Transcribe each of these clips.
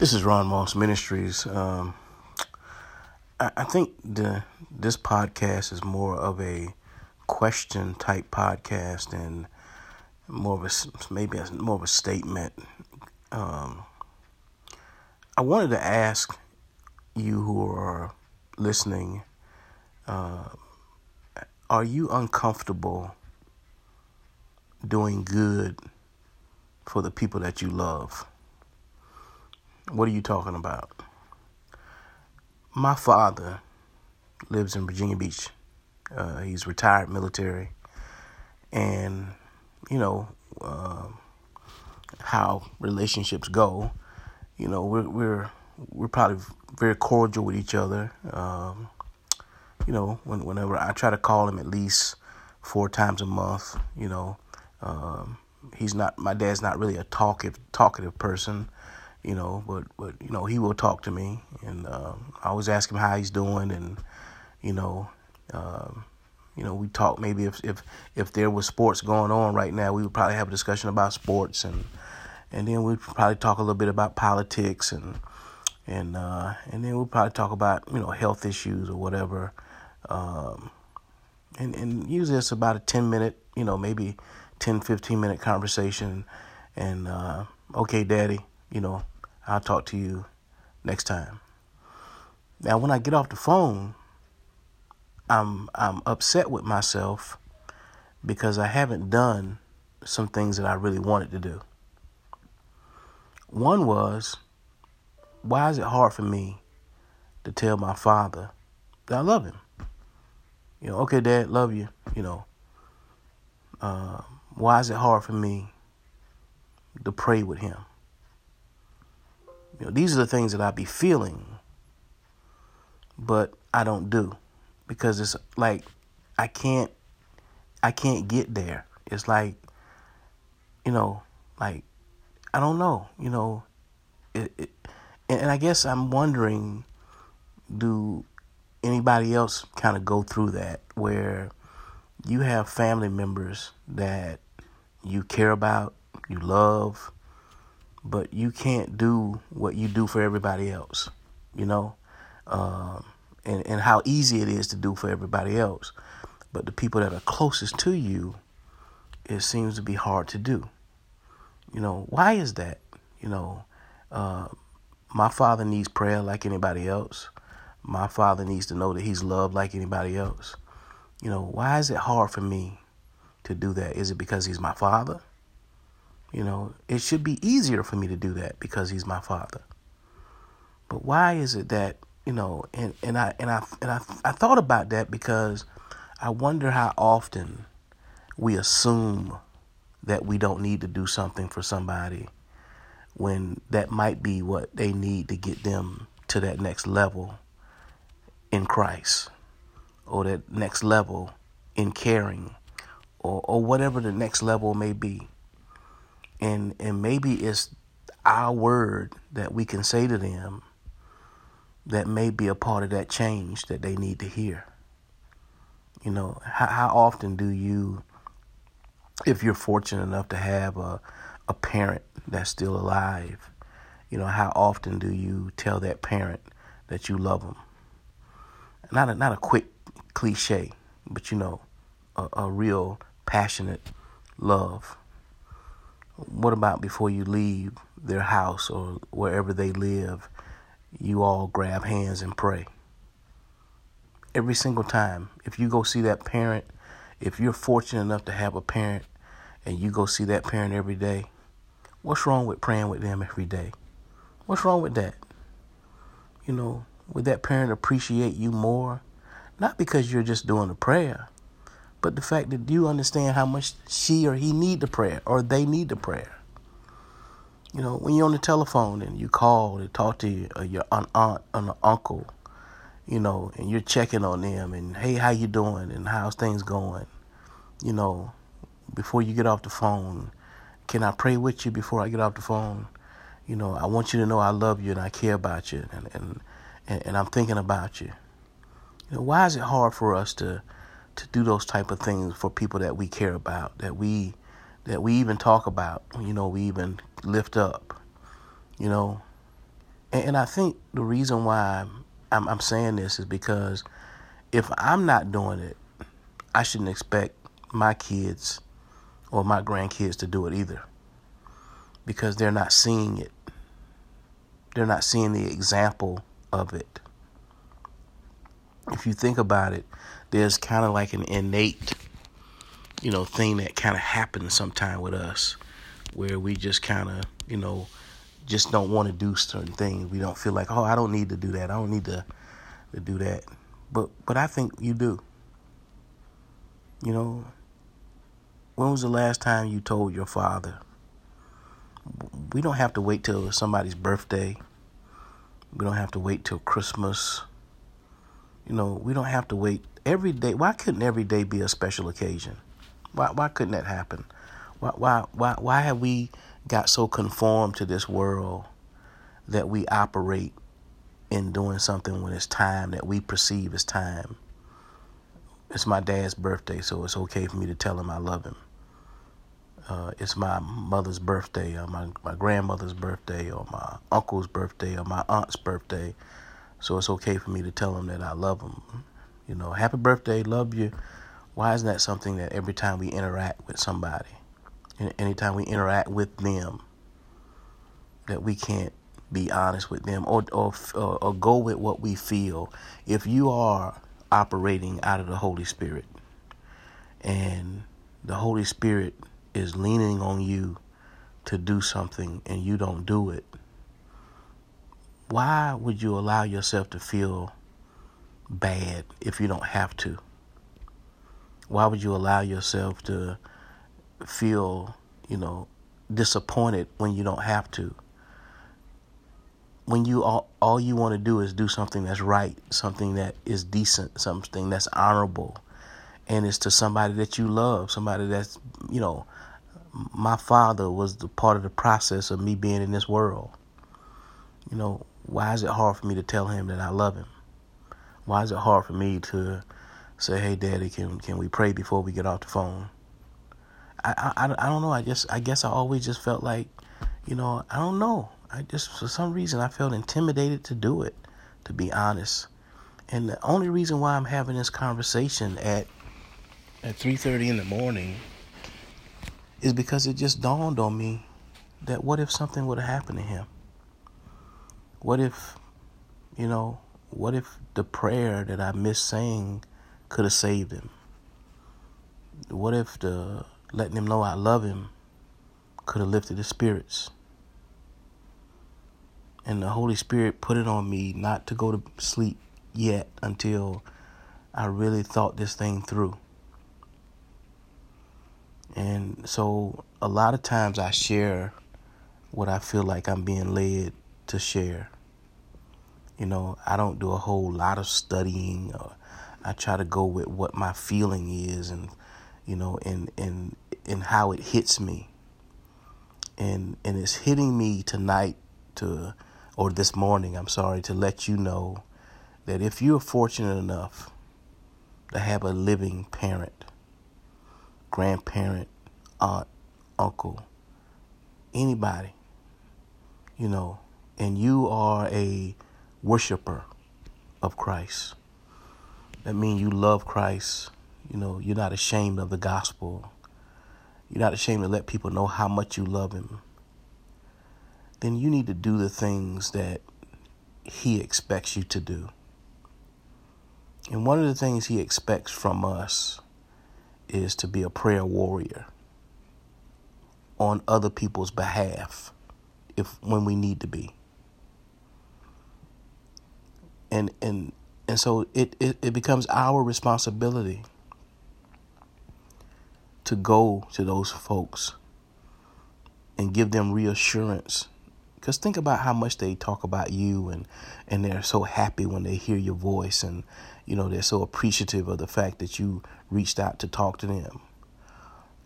This is Ron Moss Ministries. Um, I, I, think the this podcast is more of a question type podcast and more of a maybe a, more of a statement. Um, I wanted to ask you who are listening: uh, Are you uncomfortable doing good for the people that you love? What are you talking about? My father lives in Virginia Beach. Uh, he's retired military, and you know uh, how relationships go. You know, we're we're we're probably very cordial with each other. Um, you know, when, whenever I try to call him at least four times a month. You know, um, he's not. My dad's not really a talkative talkative person you know, but but you know he will talk to me, and uh, I always ask him how he's doing, and you know, um, you know we talk maybe if if if there was sports going on right now, we would probably have a discussion about sports, and and then we'd probably talk a little bit about politics, and and uh, and then we'd probably talk about you know health issues or whatever, um, and and usually it's about a ten minute, you know, maybe 10, 15 minute conversation, and uh, okay, daddy, you know I'll talk to you next time. Now, when I get off the phone, I'm I'm upset with myself because I haven't done some things that I really wanted to do. One was, why is it hard for me to tell my father that I love him? You know, okay, Dad, love you. You know, uh, why is it hard for me to pray with him? You know, these are the things that I be feeling, but I don't do because it's like I can't I can't get there. It's like you know, like I don't know, you know, it, it, and I guess I'm wondering do anybody else kind of go through that where you have family members that you care about, you love, but you can't do what you do for everybody else, you know, um, and and how easy it is to do for everybody else, but the people that are closest to you, it seems to be hard to do. You know, why is that? You know, uh, my father needs prayer like anybody else. My father needs to know that he's loved like anybody else. You know, why is it hard for me to do that? Is it because he's my father? You know, it should be easier for me to do that because he's my father. But why is it that, you know, and, and I and I and I I thought about that because I wonder how often we assume that we don't need to do something for somebody when that might be what they need to get them to that next level in Christ or that next level in caring or, or whatever the next level may be and and maybe it's our word that we can say to them that may be a part of that change that they need to hear. You know, how, how often do you, if you're fortunate enough to have a, a parent that's still alive, you know, how often do you tell that parent that you love them? Not a, not a quick cliche, but you know, a, a real passionate love. What about before you leave their house or wherever they live, you all grab hands and pray? Every single time. If you go see that parent, if you're fortunate enough to have a parent and you go see that parent every day, what's wrong with praying with them every day? What's wrong with that? You know, would that parent appreciate you more? Not because you're just doing a prayer, but the fact that you understand how much she or he need the prayer or they need the prayer. You know, when you're on the telephone and you call to talk to your, uh, your aunt, aunt and uncle, you know, and you're checking on them and hey, how you doing and how's things going, you know, before you get off the phone, can I pray with you before I get off the phone? You know, I want you to know I love you and I care about you and and and, and I'm thinking about you. You know, why is it hard for us to to do those type of things for people that we care about, that we that we even talk about, you know, we even lift up, you know. And, and I think the reason why I'm, I'm saying this is because if I'm not doing it, I shouldn't expect my kids or my grandkids to do it either because they're not seeing it. They're not seeing the example of it. If you think about it, there's kind of like an innate, you know, thing that kind of happens sometime with us where we just kind of, you know, just don't want to do certain things. We don't feel like, oh, I don't need to do that. I don't need to, to do that. But but I think you do. You know, when was the last time you told your father? We don't have to wait till somebody's birthday. We don't have to wait till Christmas. You know, we don't have to wait every day. Why couldn't every day be a special occasion? Why why couldn't that happen? Why why why why have we got so conformed to this world that we operate in doing something when it's time that we perceive as time? It's my dad's birthday, so it's okay for me to tell him I love him. Uh, it's my mother's birthday, or my, my grandmother's birthday, or my uncle's birthday, or my aunt's birthday. So it's okay for me to tell them that I love them. You know, happy birthday, love you. Why isn't that something that every time we interact with somebody, anytime we interact with them, that we can't be honest with them or, or, or go with what we feel? If you are operating out of the Holy Spirit and the Holy Spirit is leaning on you to do something and you don't do it, why would you allow yourself to feel bad if you don't have to? Why would you allow yourself to feel, you know, disappointed when you don't have to? When you all, all you want to do is do something that's right, something that is decent, something that's honorable, and it's to somebody that you love, somebody that's, you know, my father was the part of the process of me being in this world. You know, why is it hard for me to tell him that I love him? Why is it hard for me to say, "Hey, Daddy, can can we pray before we get off the phone?" I I I don't know. I just I guess I always just felt like, you know, I don't know. I just for some reason I felt intimidated to do it, to be honest. And the only reason why I'm having this conversation at at 3:30 in the morning is because it just dawned on me that what if something would have happened to him? What if, you know, what if the prayer that I missed saying could have saved him? What if the letting him know I love him could have lifted his spirits? And the Holy Spirit put it on me not to go to sleep yet until I really thought this thing through. And so a lot of times I share what I feel like I'm being led to share. You know, I don't do a whole lot of studying. Or I try to go with what my feeling is and you know, and and and how it hits me. And and it's hitting me tonight to or this morning, I'm sorry, to let you know that if you're fortunate enough to have a living parent, grandparent, aunt, uncle, anybody, you know, and you are a worshiper of Christ. That means you love Christ. You know, you're not ashamed of the gospel. You're not ashamed to let people know how much you love Him. Then you need to do the things that He expects you to do. And one of the things He expects from us is to be a prayer warrior on other people's behalf if when we need to be. And and and so it, it, it becomes our responsibility to go to those folks and give them reassurance. Because think about how much they talk about you and, and they're so happy when they hear your voice and you know, they're so appreciative of the fact that you reached out to talk to them.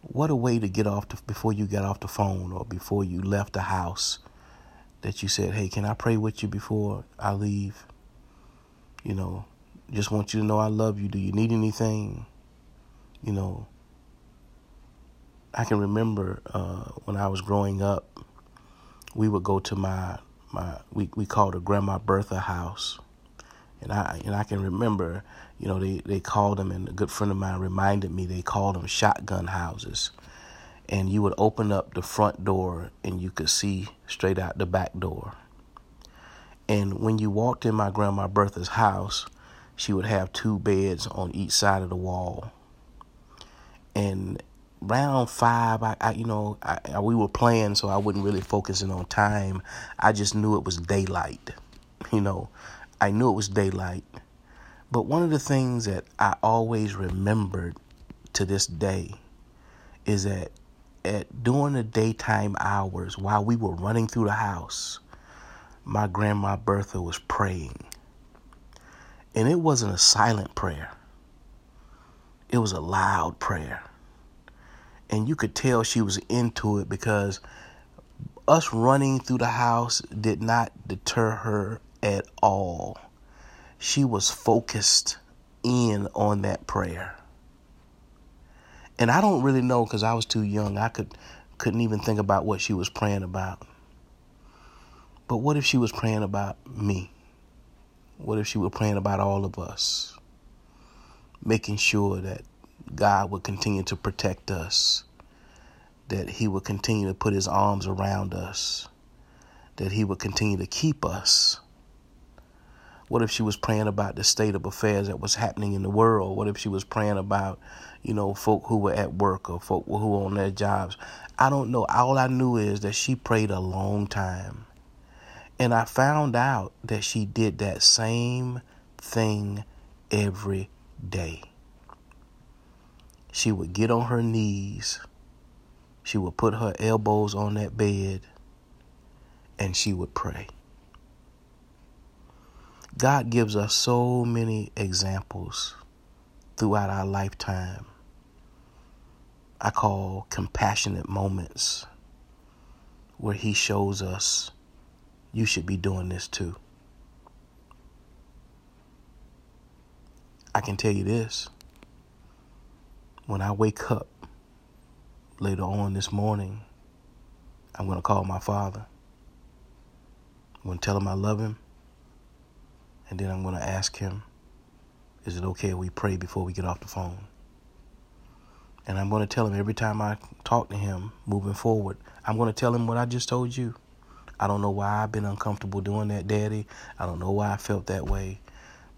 What a way to get off before you got off the phone or before you left the house that you said, Hey, can I pray with you before I leave? You know, just want you to know I love you. Do you need anything? You know, I can remember uh, when I was growing up, we would go to my my we we called it Grandma Bertha House, and I and I can remember, you know, they they called them, and a good friend of mine reminded me they called them shotgun houses, and you would open up the front door and you could see straight out the back door. And when you walked in my grandma Bertha's house, she would have two beds on each side of the wall. And round five, I, I you know, I, I, we were playing, so I wasn't really focusing on time. I just knew it was daylight. You know, I knew it was daylight. But one of the things that I always remembered to this day is that at during the daytime hours while we were running through the house, my grandma Bertha was praying. And it wasn't a silent prayer. It was a loud prayer. And you could tell she was into it because us running through the house did not deter her at all. She was focused in on that prayer. And I don't really know because I was too young. I could couldn't even think about what she was praying about. But what if she was praying about me? What if she was praying about all of us? Making sure that God would continue to protect us, that He would continue to put His arms around us, that He would continue to keep us. What if she was praying about the state of affairs that was happening in the world? What if she was praying about, you know, folk who were at work or folk who were on their jobs? I don't know. All I knew is that she prayed a long time. And I found out that she did that same thing every day. She would get on her knees, she would put her elbows on that bed, and she would pray. God gives us so many examples throughout our lifetime. I call compassionate moments where He shows us you should be doing this too. I can tell you this when I wake up later on this morning, I'm going to call my father. I'm going to tell him I love him. And then I'm going to ask him, is it okay if we pray before we get off the phone? And I'm going to tell him every time I talk to him moving forward, I'm going to tell him what I just told you. I don't know why I've been uncomfortable doing that, Daddy. I don't know why I felt that way,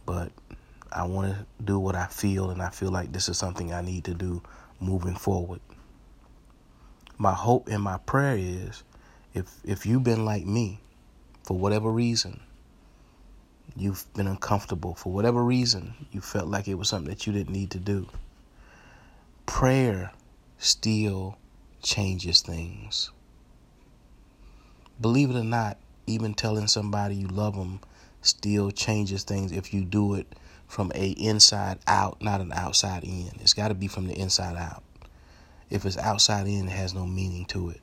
but I want to do what I feel, and I feel like this is something I need to do moving forward. My hope and my prayer is if if you've been like me for whatever reason, you've been uncomfortable for whatever reason, you felt like it was something that you didn't need to do. Prayer still changes things. Believe it or not, even telling somebody you love them still changes things if you do it from a inside out, not an outside in. It's got to be from the inside out. If it's outside in, it has no meaning to it.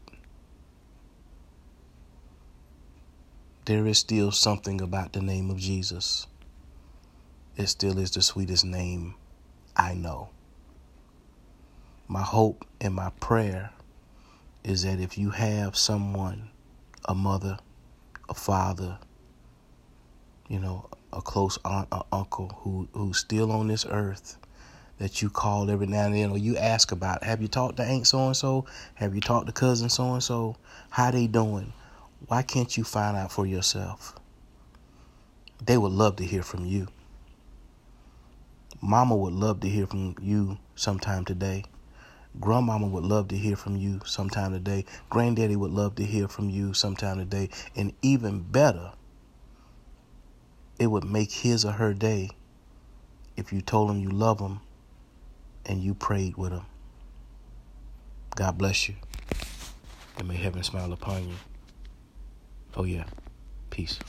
There is still something about the name of Jesus. It still is the sweetest name I know. My hope and my prayer is that if you have someone a mother, a father, you know, a close aunt or uncle who who's still on this earth that you call every now and then or you ask about. Have you talked to Aunt so and so? Have you talked to cousin so and so? How they doing? Why can't you find out for yourself? They would love to hear from you. Mama would love to hear from you sometime today. Grandmama would love to hear from you sometime today. Granddaddy would love to hear from you sometime today. And even better, it would make his or her day if you told him you love him and you prayed with him. God bless you. And may heaven smile upon you. Oh, yeah. Peace.